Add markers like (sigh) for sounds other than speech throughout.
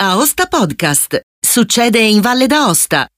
Aosta Podcast. Succede in Valle d'Aosta.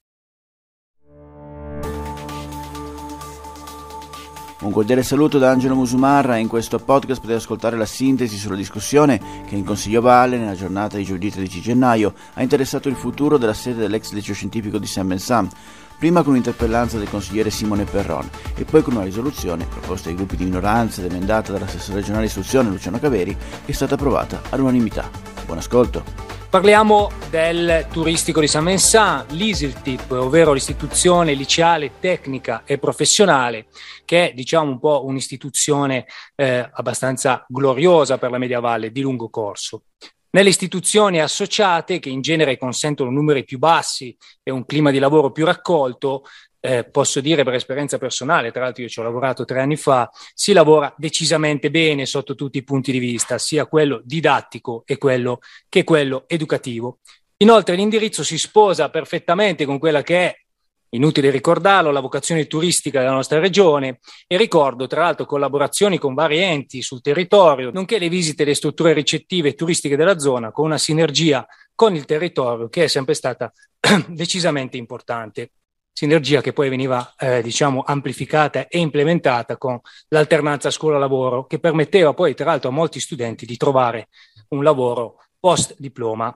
Un cordiale saluto da Angelo Musumarra. In questo podcast potete ascoltare la sintesi sulla discussione che in Consiglio Valle, nella giornata di giovedì 13 gennaio, ha interessato il futuro della sede dell'ex liceo scientifico di San Vincent, prima con un'interpellanza del consigliere Simone Perron e poi con una risoluzione proposta ai gruppi di minoranza ed emendata dall'assessore regionale istruzione Luciano Caveri che è stata approvata all'unanimità. Buon ascolto! Parliamo del turistico di San Vincent, l'ISILTIP, ovvero l'istituzione liceale tecnica e professionale, che è diciamo un po' un'istituzione eh, abbastanza gloriosa per la Media Valle di lungo corso. Nelle istituzioni associate, che in genere consentono numeri più bassi e un clima di lavoro più raccolto, eh, posso dire per esperienza personale, tra l'altro io ci ho lavorato tre anni fa, si lavora decisamente bene sotto tutti i punti di vista, sia quello didattico e quello, che quello educativo. Inoltre l'indirizzo si sposa perfettamente con quella che è, inutile ricordarlo, la vocazione turistica della nostra regione e ricordo tra l'altro collaborazioni con vari enti sul territorio, nonché le visite alle strutture ricettive e turistiche della zona con una sinergia con il territorio che è sempre stata (clears throat) decisamente importante sinergia che poi veniva eh, diciamo amplificata e implementata con l'alternanza scuola-lavoro che permetteva poi tra l'altro a molti studenti di trovare un lavoro post diploma.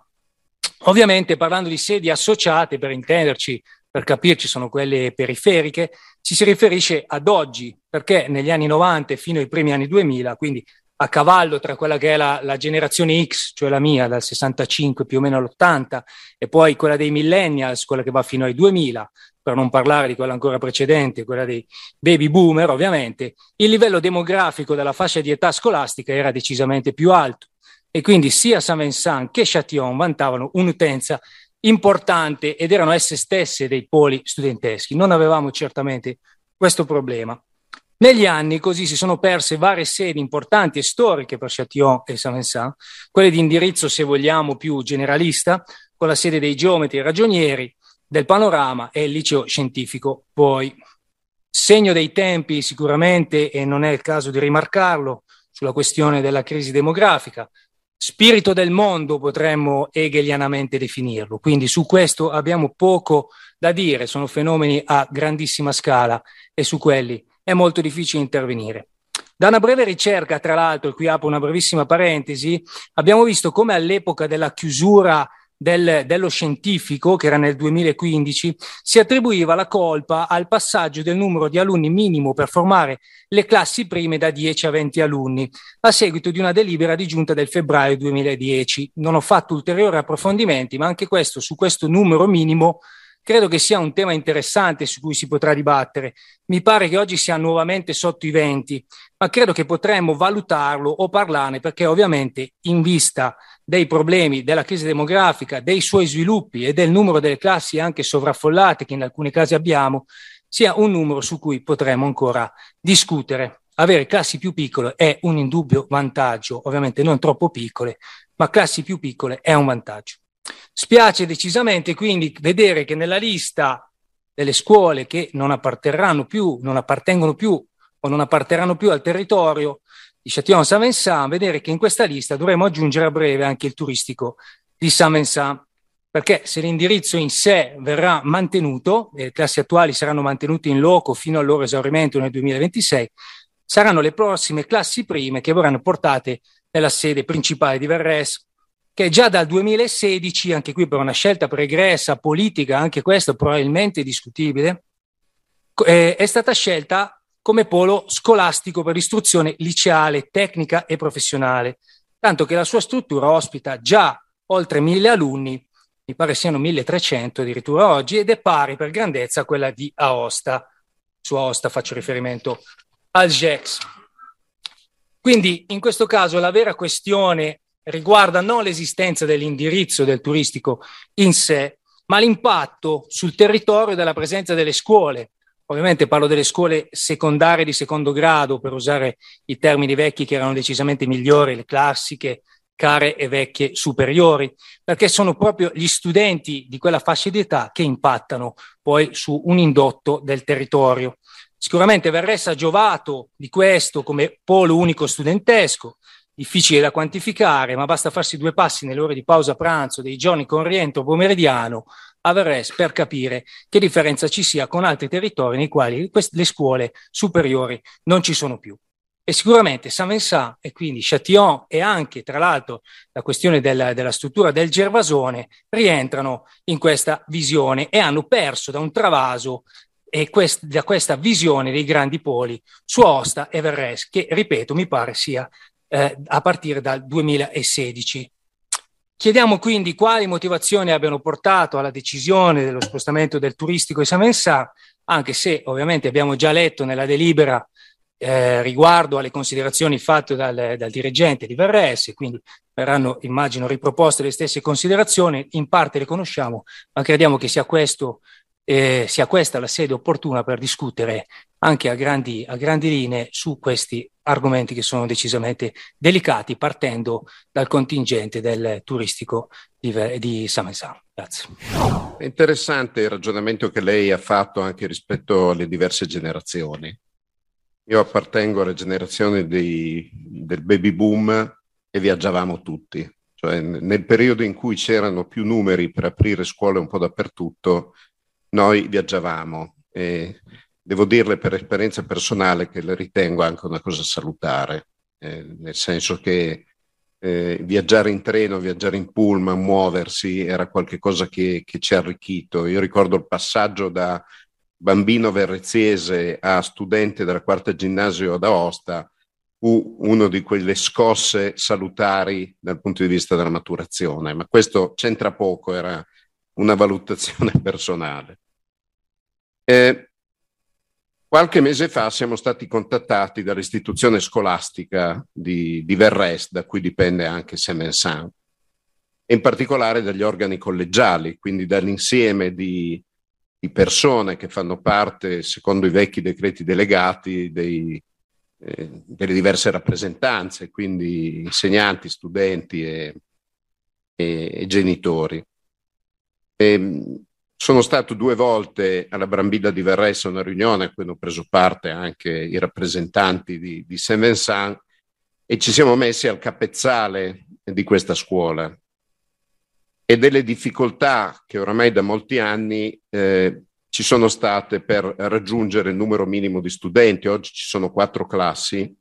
Ovviamente parlando di sedi associate per intenderci, per capirci sono quelle periferiche, ci si riferisce ad oggi perché negli anni 90 fino ai primi anni 2000, quindi a cavallo tra quella che è la, la, generazione X, cioè la mia, dal 65 più o meno all'80, e poi quella dei millennials, quella che va fino ai 2000, per non parlare di quella ancora precedente, quella dei baby boomer, ovviamente, il livello demografico della fascia di età scolastica era decisamente più alto e quindi sia Saint Vincent che Châtillon vantavano un'utenza importante ed erano esse stesse dei poli studenteschi. Non avevamo certamente questo problema. Negli anni così si sono perse varie sedi importanti e storiche per Châtillon e Saint-Vincent, quelle di indirizzo, se vogliamo, più generalista, con la sede dei geometri e ragionieri, del panorama e il liceo scientifico poi. Segno dei tempi sicuramente, e non è il caso di rimarcarlo, sulla questione della crisi demografica, spirito del mondo potremmo hegelianamente definirlo, quindi su questo abbiamo poco da dire, sono fenomeni a grandissima scala e su quelli è molto difficile intervenire. Da una breve ricerca, tra l'altro, qui apro una brevissima parentesi, abbiamo visto come all'epoca della chiusura del, dello scientifico, che era nel 2015, si attribuiva la colpa al passaggio del numero di alunni minimo per formare le classi prime da 10 a 20 alunni, a seguito di una delibera di giunta del febbraio 2010. Non ho fatto ulteriori approfondimenti, ma anche questo, su questo numero minimo credo che sia un tema interessante su cui si potrà dibattere. Mi pare che oggi sia nuovamente sotto i venti, ma credo che potremmo valutarlo o parlarne perché ovviamente in vista dei problemi della crisi demografica, dei suoi sviluppi e del numero delle classi anche sovraffollate che in alcuni casi abbiamo, sia un numero su cui potremmo ancora discutere. Avere classi più piccole è un indubbio vantaggio, ovviamente non troppo piccole, ma classi più piccole è un vantaggio. Spiace decisamente quindi vedere che nella lista delle scuole che non apparterranno più, non appartengono più o non apparterranno più al territorio di Châtillon Saint Vincent, vedere che in questa lista dovremo aggiungere a breve anche il turistico di Saint Vincent, perché se l'indirizzo in sé verrà mantenuto, e le classi attuali saranno mantenute in loco fino al loro esaurimento nel 2026, saranno le prossime classi prime che verranno portate nella sede principale di Verres, che già dal 2016, anche qui per una scelta pregressa, politica, anche questo probabilmente discutibile, eh, è stata scelta come polo scolastico per l'istruzione liceale, tecnica e professionale, tanto che la sua struttura ospita già oltre mille alunni, mi pare siano 1300 addirittura oggi, ed è pari per grandezza a quella di Aosta. Su Aosta faccio riferimento al GEX. Quindi in questo caso la vera questione riguarda non l'esistenza dell'indirizzo del turistico in sé, ma l'impatto sul territorio della presenza delle scuole. Ovviamente parlo delle scuole secondarie di secondo grado, per usare i termini vecchi che erano decisamente migliori, le classiche, care e vecchie superiori, perché sono proprio gli studenti di quella fascia di età che impattano poi su un indotto del territorio. Sicuramente Verressa ha giovato di questo come polo unico studentesco, difficile da quantificare, ma basta farsi due passi nelle ore di pausa pranzo dei giorni con rientro pomeridiano a Verres per capire che differenza ci sia con altri territori nei quali le scuole superiori non ci sono più. E sicuramente Saint-Vincent e quindi Châtillon e anche, tra l'altro, la questione della, della struttura del Gervasone rientrano in questa visione e hanno perso da un travaso e quest, da questa visione dei grandi poli su Osta e Verres, che, ripeto, mi pare sia eh, a partire dal 2016. Chiediamo quindi quali motivazioni abbiano portato alla decisione dello spostamento del turistico di Saint-Vincent, anche se ovviamente abbiamo già letto nella delibera eh, riguardo alle considerazioni fatte dal, dal dirigente di Verres, quindi verranno, immagino, riproposte le stesse considerazioni, in parte le conosciamo, ma crediamo che sia, questo, eh, sia questa la sede opportuna per discutere anche a grandi, a grandi linee su questi argomenti che sono decisamente delicati, partendo dal contingente del turistico di, di Saint Grazie. È interessante il ragionamento che lei ha fatto anche rispetto alle diverse generazioni. Io appartengo alla generazione dei, del baby boom e viaggiavamo tutti. Cioè, nel periodo in cui c'erano più numeri per aprire scuole un po' dappertutto, noi viaggiavamo. E devo dirle per esperienza personale che le ritengo anche una cosa salutare, eh, nel senso che eh, viaggiare in treno, viaggiare in pullman, muoversi era qualcosa che, che ci ha arricchito. Io ricordo il passaggio da bambino verreziese a studente della quarta ginnasio ad Aosta fu una di quelle scosse salutari dal punto di vista della maturazione, ma questo c'entra poco, era una valutazione (laughs) personale. Eh, qualche mese fa siamo stati contattati dall'istituzione scolastica di, di Verres, da cui dipende anche Semensan, e in particolare dagli organi collegiali, quindi dall'insieme di di persone che fanno parte, secondo i vecchi decreti delegati, dei, eh, delle diverse rappresentanze, quindi insegnanti, studenti e, e, e genitori. E, ehm, sono stato due volte alla Brambilla di Verressa una riunione a cui hanno preso parte anche i rappresentanti di, di Saint Vincent e ci siamo messi al capezzale di questa scuola e delle difficoltà che oramai da molti anni eh, ci sono state per raggiungere il numero minimo di studenti. Oggi ci sono quattro classi,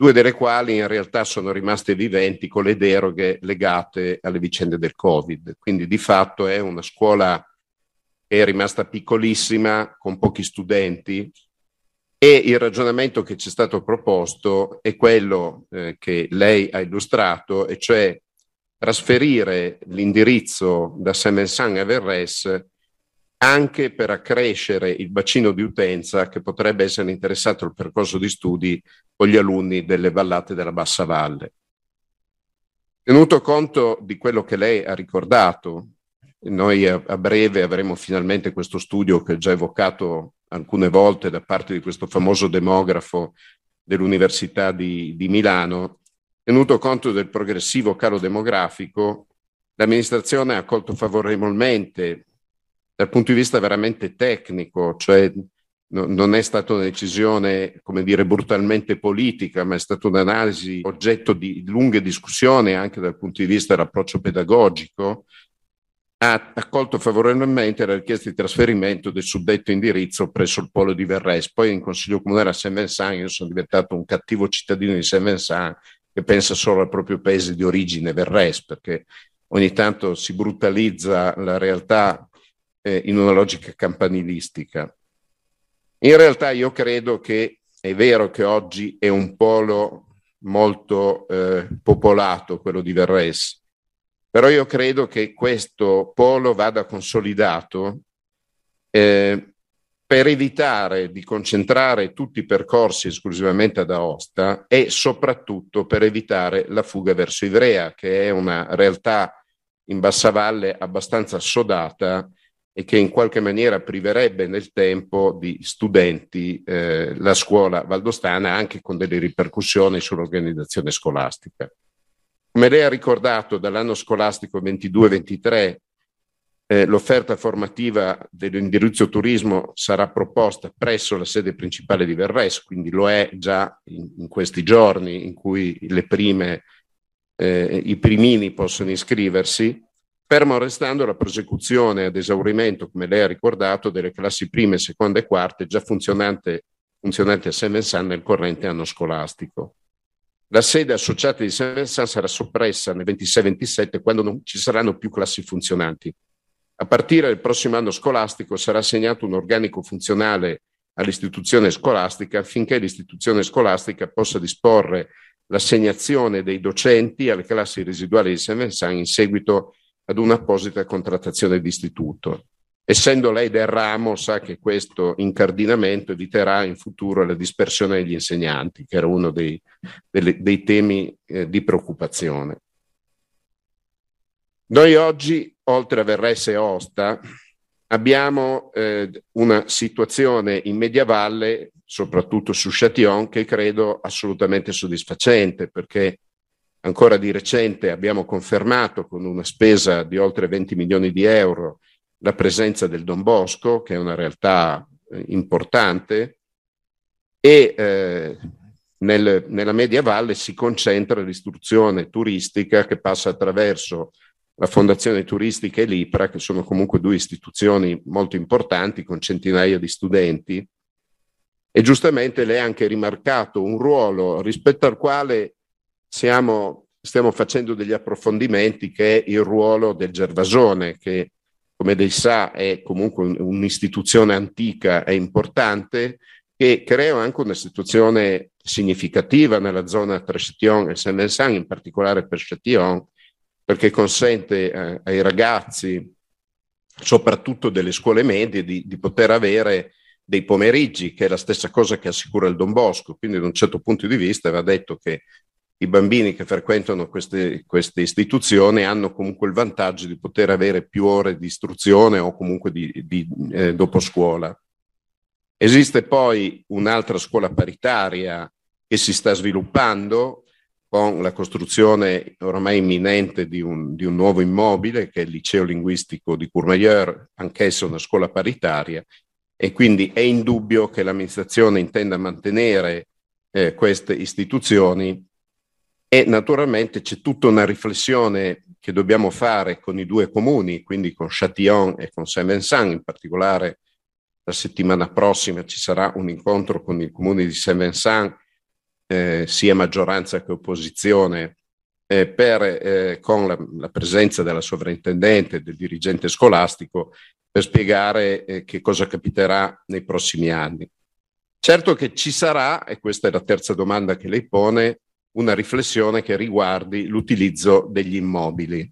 due delle quali in realtà sono rimaste viventi con le deroghe legate alle vicende del Covid. Quindi di fatto è una scuola che è rimasta piccolissima, con pochi studenti, e il ragionamento che ci è stato proposto è quello eh, che lei ha illustrato, e cioè trasferire l'indirizzo da Saint-Vincent a Verres anche per accrescere il bacino di utenza che potrebbe essere interessato al percorso di studi con gli alunni delle vallate della Bassa Valle. Tenuto conto di quello che lei ha ricordato, noi a, breve avremo finalmente questo studio che ho già evocato alcune volte da parte di questo famoso demografo dell'Università di, di Milano, Tenuto conto del progressivo calo demografico, l'amministrazione ha accolto favorevolmente dal punto di vista veramente tecnico, cioè no, non è stata una decisione, come dire, brutalmente politica, ma è stata un'analisi oggetto di lunghe discussioni anche dal punto di vista dell'approccio pedagogico, ha accolto favorevolmente la richiesta di trasferimento del suddetto indirizzo presso il polo di Verres. Poi in Consiglio Comunale a Saint-Vincent io sono diventato un cattivo cittadino di Saint-Vincent che pensa solo al proprio paese di origine, Verres, perché ogni tanto si brutalizza la realtà eh, in una logica campanilistica. In realtà io credo che è vero che oggi è un polo molto eh, popolato, quello di Verres, però io credo che questo polo vada consolidato eh, per evitare di concentrare tutti i percorsi esclusivamente ad Aosta e soprattutto per evitare la fuga verso Ivrea, che è una realtà in bassa valle abbastanza assodata e che in qualche maniera priverebbe nel tempo di studenti eh, la scuola valdostana anche con delle ripercussioni sull'organizzazione scolastica. Come lei ha ricordato, dall'anno scolastico 22-23 Eh, l'offerta formativa dell'indirizzo turismo sarà proposta presso la sede principale di Verres, quindi lo è già in, in questi giorni in cui prime, eh, i primini possono iscriversi, fermo restando la prosecuzione ad esaurimento, come lei ha ricordato, delle classi prime, seconde e quarte già funzionanti a Vincent nel corrente anno scolastico. La sede associata di Vincent sarà soppressa nel 26-27 quando non ci saranno più classi funzionanti. A partire dal prossimo anno scolastico sarà assegnato un organico funzionale all'istituzione scolastica affinché l'istituzione scolastica possa disporre l'assegnazione dei docenti alle classi residuali di Vincent in seguito ad un'apposita contrattazione d'istituto. Essendo lei del ramo, sa che questo incardinamento eviterà in futuro la dispersione degli insegnanti, che era uno dei, dei, dei temi eh, di preoccupazione. Noi oggi, oltre a Verresse e Osta, abbiamo eh, una situazione in Mediavalle, soprattutto su Châtillon, che credo assolutamente soddisfacente, perché ancora di recente abbiamo confermato con una spesa di oltre 20 milioni di euro la presenza del Don Bosco, che è una realtà eh, importante, e eh, nel, nella Media Valle si concentra l'istruzione turistica che passa attraverso la Fondazione Turistica e l'IPRA, che sono comunque due istituzioni molto importanti con centinaia di studenti. E giustamente lei ha anche rimarcato un ruolo rispetto al quale siamo, stiamo facendo degli approfondimenti, che è il ruolo del Gervasone, che come lei sa è comunque un'istituzione antica e importante, che crea anche una situazione significativa nella zona tra Châtillon e Saint-Vincent, in particolare per Châtillon, perché consente eh, ai ragazzi, soprattutto delle scuole medie, di, di, poter avere dei pomeriggi, che è la stessa cosa che assicura il Don Bosco. Quindi, da un certo punto di vista, va detto che i bambini che frequentano queste, queste istituzioni hanno comunque il vantaggio di poter avere più ore di istruzione o comunque di, di eh, dopo scuola. Esiste poi un'altra scuola paritaria che si sta sviluppando con la costruzione ormai imminente di un, di un, nuovo immobile che è il liceo linguistico di Courmayeur, anch'esso una scuola paritaria, e quindi è indubbio che l'amministrazione intenda mantenere eh, queste istituzioni e naturalmente c'è tutta una riflessione che dobbiamo fare con i due comuni, quindi con Châtillon e con Saint-Vincent, in particolare la settimana prossima ci sarà un incontro con il comune di Saint-Vincent eh, sia maggioranza che opposizione, eh, per, eh, con la, la, presenza della sovrintendente, del dirigente scolastico, per spiegare eh, che cosa capiterà nei prossimi anni. Certo che ci sarà, e questa è la terza domanda che lei pone, una riflessione che riguardi l'utilizzo degli immobili.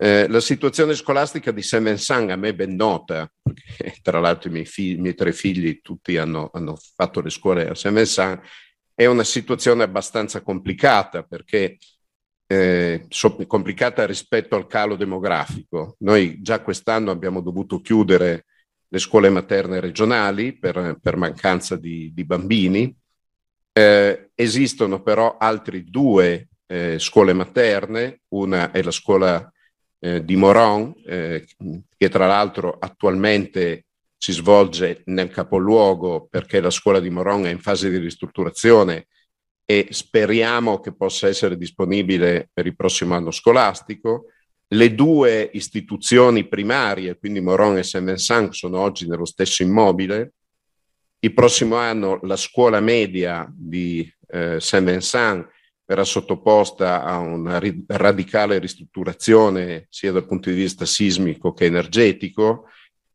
Eh, la situazione scolastica di Vincent a me è ben nota, perché (laughs) tra l'altro i miei, figli, i miei tre figli tutti hanno, hanno, fatto le scuole a Vincent è una situazione abbastanza complicata perché eh, so, complicata rispetto al calo demografico. Noi già quest'anno abbiamo dovuto chiudere le scuole materne regionali per, per mancanza di, di bambini. Eh, esistono però altre due eh, scuole materne, una è la scuola eh, di Moron, eh, che tra l'altro attualmente si svolge nel capoluogo perché la scuola di Moron è in fase di ristrutturazione e speriamo che possa essere disponibile per il prossimo anno scolastico. Le due istituzioni primarie, quindi Moron e Saint-Vincent, sono oggi nello stesso immobile. Il prossimo anno la scuola media di eh, Saint-Vincent verrà sottoposta a una ri- radicale ristrutturazione sia dal punto di vista sismico che energetico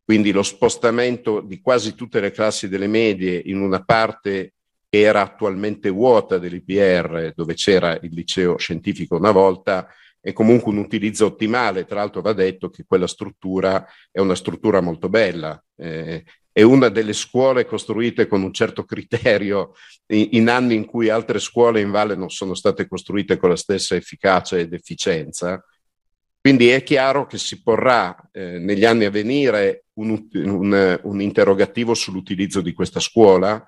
quindi lo spostamento di quasi tutte le classi delle medie in una parte che era attualmente vuota dell'IPR, dove c'era il liceo scientifico una volta, è comunque un utilizzo ottimale. Tra l'altro va detto che quella struttura è una struttura molto bella. Eh, è una delle scuole costruite con un certo criterio in, in, anni in cui altre scuole in Valle non sono state costruite con la stessa efficacia ed efficienza. Quindi è chiaro che si porrà eh, negli anni a venire un, un, un, interrogativo sull'utilizzo di questa scuola.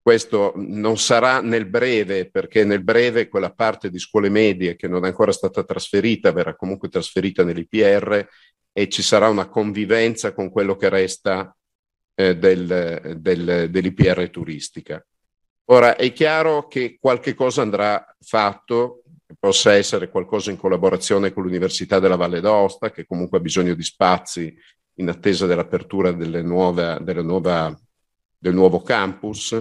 Questo non sarà nel breve, perché nel breve quella parte di scuole medie che non è ancora stata trasferita verrà comunque trasferita nell'IPR e ci sarà una convivenza con quello che resta eh, del, del, dell'IPR turistica. Ora è chiaro che qualche cosa andrà fatto, possa essere qualcosa in collaborazione con l'Università della Valle d'Aosta, che comunque ha bisogno di spazi in attesa dell'apertura delle nuove, della nuova, del nuovo campus.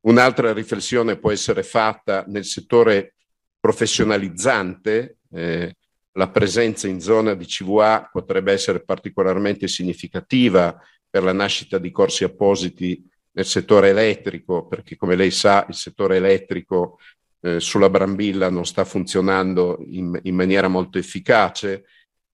Un'altra riflessione può essere fatta nel settore professionalizzante, eh, la presenza in zona di CVA potrebbe essere particolarmente significativa per la nascita di corsi appositi nel settore elettrico, perché come lei sa il settore elettrico eh, sulla Brambilla non sta funzionando in, in, maniera molto efficace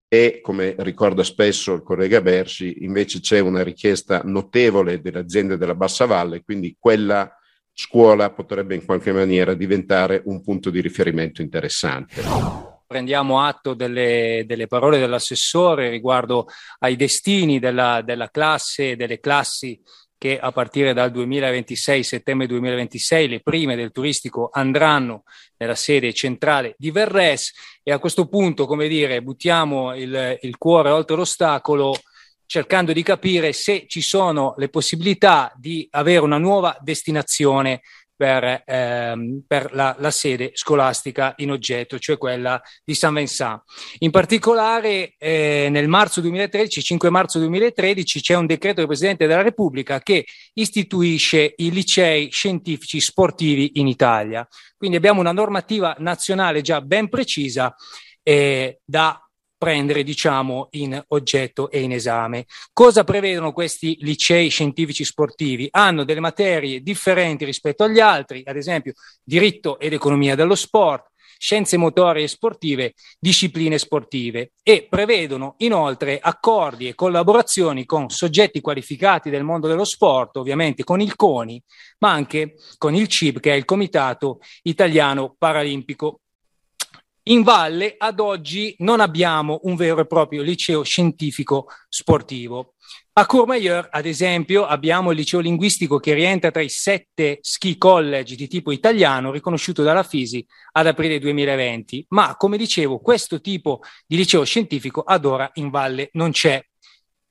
e, come ricorda spesso il collega Berci, invece c'è una richiesta notevole delle aziende della Bassa Valle, quindi quella scuola potrebbe in qualche maniera diventare un punto di riferimento interessante prendiamo atto delle, delle, parole dell'assessore riguardo ai destini della, della classe, delle classi che a partire dal 2026, settembre 2026, le prime del turistico andranno nella sede centrale di Verres. E a questo punto, come dire, buttiamo il, il cuore oltre l'ostacolo cercando di capire se ci sono le possibilità di avere una nuova destinazione per, ehm, per la, la, sede scolastica in oggetto, cioè quella di San Vincent. In particolare eh, nel marzo 2013, 5 marzo 2013, c'è un decreto del Presidente della Repubblica che istituisce i licei scientifici sportivi in Italia. Quindi abbiamo una normativa nazionale già ben precisa eh, da prendere, diciamo, in oggetto e in esame. Cosa prevedono questi licei scientifici sportivi? Hanno delle materie differenti rispetto agli altri, ad esempio diritto ed economia dello sport, scienze motorie e sportive, discipline sportive e prevedono inoltre accordi e collaborazioni con soggetti qualificati del mondo dello sport, ovviamente con il CONI, ma anche con il CIB, che è il Comitato Italiano Paralimpico in valle ad oggi non abbiamo un vero e proprio liceo scientifico sportivo. A Courmayeur, ad esempio, abbiamo il liceo linguistico che rientra tra i sette ski college di tipo italiano riconosciuto dalla FISI ad aprile 2020, ma come dicevo, questo tipo di liceo scientifico ad ora in valle non c'è.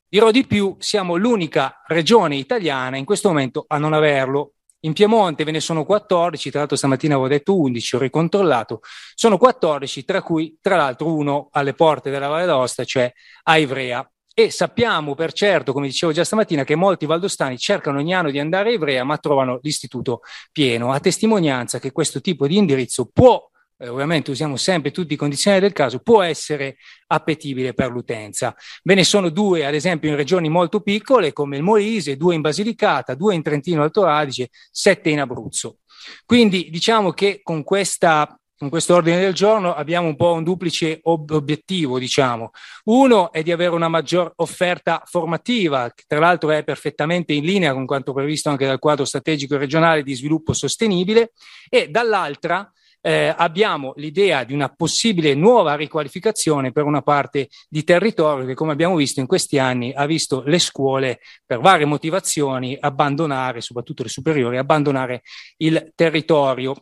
Dirò di più, siamo l'unica regione italiana in questo momento a non averlo. In Piemonte ve ne sono 14, tra l'altro stamattina avevo detto 11, ho ricontrollato, sono 14, tra cui tra l'altro uno alle porte della Valle d'Aosta, cioè a Ivrea. E sappiamo per certo, come dicevo già stamattina, che molti valdostani cercano ogni anno di andare a Ivrea, ma trovano l'istituto pieno, a testimonianza che questo tipo di indirizzo può eh, ovviamente usiamo sempre tutti i condizionali del caso, può essere appetibile per l'utenza. Ve ne sono due, ad esempio, in regioni molto piccole come il Molise, due in Basilicata, due in Trentino Alto Adige, sette in Abruzzo. Quindi diciamo che con questa con questo ordine del giorno abbiamo un po' un duplice ob- obiettivo, diciamo. Uno è di avere una maggior offerta formativa, che tra l'altro è perfettamente in linea con quanto previsto anche dal quadro strategico regionale di sviluppo sostenibile, e dall'altra eh, abbiamo l'idea di una possibile nuova riqualificazione per una parte di territorio che, come abbiamo visto in questi anni, ha visto le scuole per varie motivazioni abbandonare, soprattutto le superiori, abbandonare il territorio.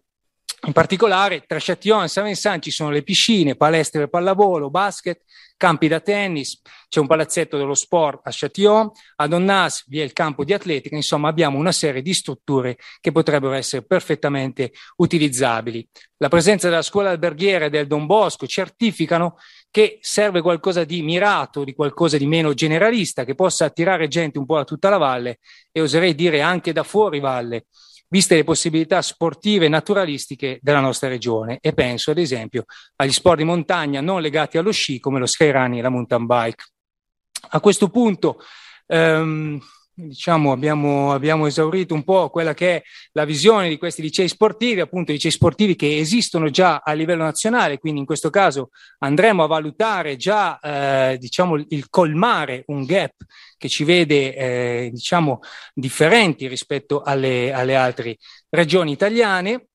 In particolare tra Châtillon e Saint-Vincent ci sono le piscine, palestre per pallavolo, basket, campi da tennis, c'è un palazzetto dello sport a Châtillon, a Donnas vi è il campo di atletica, insomma abbiamo una serie di strutture che potrebbero essere perfettamente utilizzabili. La presenza della scuola alberghiera del Don Bosco certificano che serve qualcosa di mirato, di qualcosa di meno generalista, che possa attirare gente un po' da tutta la valle e oserei dire anche da fuori valle viste le possibilità sportive e naturalistiche della nostra regione e penso ad esempio agli sport di montagna non legati allo sci come lo skyrunning e la mountain bike. A questo punto ehm, diciamo, abbiamo, abbiamo, esaurito un po' quella che è la visione di questi licei sportivi, appunto licei sportivi che esistono già a livello nazionale, quindi in questo caso andremo a valutare già eh, diciamo, il colmare un gap che ci vede eh, diciamo, differenti rispetto alle, alle altre regioni italiane.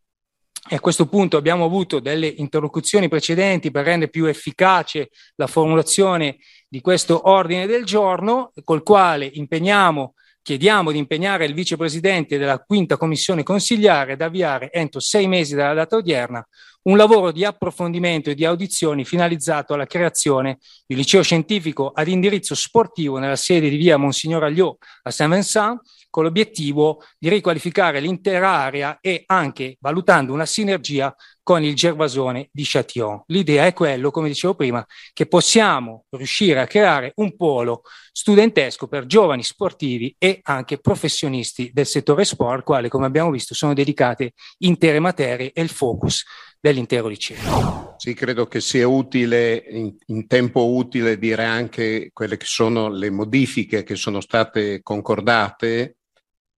E a questo punto abbiamo avuto delle interlocuzioni precedenti per rendere più efficace la formulazione di questo ordine del giorno, col quale impegniamo, chiediamo di impegnare il vicepresidente della quinta commissione consigliare ad avviare entro sei mesi dalla data odierna un lavoro di approfondimento e di audizioni finalizzato alla creazione di un liceo scientifico ad indirizzo sportivo nella sede di via Monsignor Agliò a Saint-Vincent, con l'obiettivo di riqualificare l'intera area e anche valutando una sinergia con il Gervasone di Châtillon. L'idea è quello, come dicevo prima, che possiamo riuscire a creare un polo studentesco per giovani sportivi e anche professionisti del settore sport, quale, come abbiamo visto, sono dedicate intere materie e il focus dell'intero liceo. Sì, credo che sia utile, in, in, tempo utile, dire anche quelle che sono le modifiche che sono state concordate.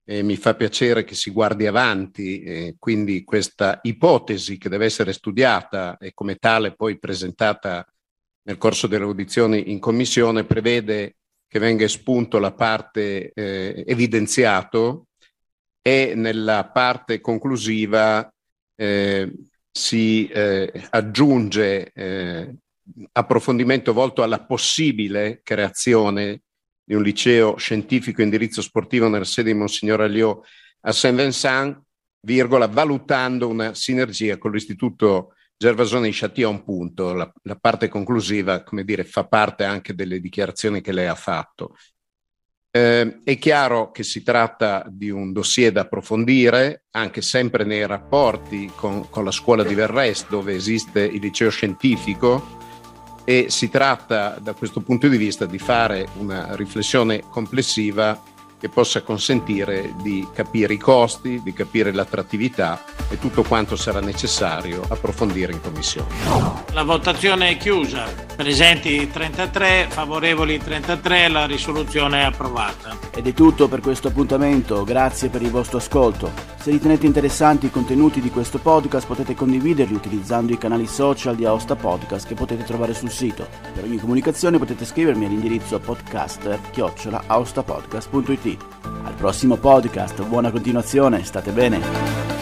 E mi fa piacere che si guardi avanti, eh, quindi questa ipotesi che deve essere studiata e come tale poi presentata nel corso delle audizioni in commissione prevede che venga espunto la parte eh, evidenziato e nella parte conclusiva eh, si eh, aggiunge eh, approfondimento volto alla possibile creazione di un liceo scientifico indirizzo sportivo nella sede di Monsignor Agliò a Saint-Vincent, virgola, valutando una sinergia con l'Istituto Gervasone di Châtillon, punto. La, la parte conclusiva, come dire, fa parte anche delle dichiarazioni che lei ha fatto. Eh, è chiaro che si tratta di un dossier da approfondire, anche sempre nei rapporti con, con la scuola di Verres, dove esiste il liceo scientifico, e si tratta da questo punto di vista di fare una riflessione complessiva che possa consentire di capire i costi, di capire l'attrattività e tutto quanto sarà necessario approfondire in commissione. La votazione è chiusa, presenti 33, favorevoli 33, la risoluzione è approvata. Ed è tutto per questo appuntamento, grazie per il vostro ascolto. Se ritenete interessanti i contenuti di questo podcast potete condividerli utilizzando i canali social di Aosta Podcast che potete trovare sul sito. Per ogni comunicazione potete scrivermi all'indirizzo podcaster-aostapodcast.it. Al prossimo podcast, buona continuazione, state bene.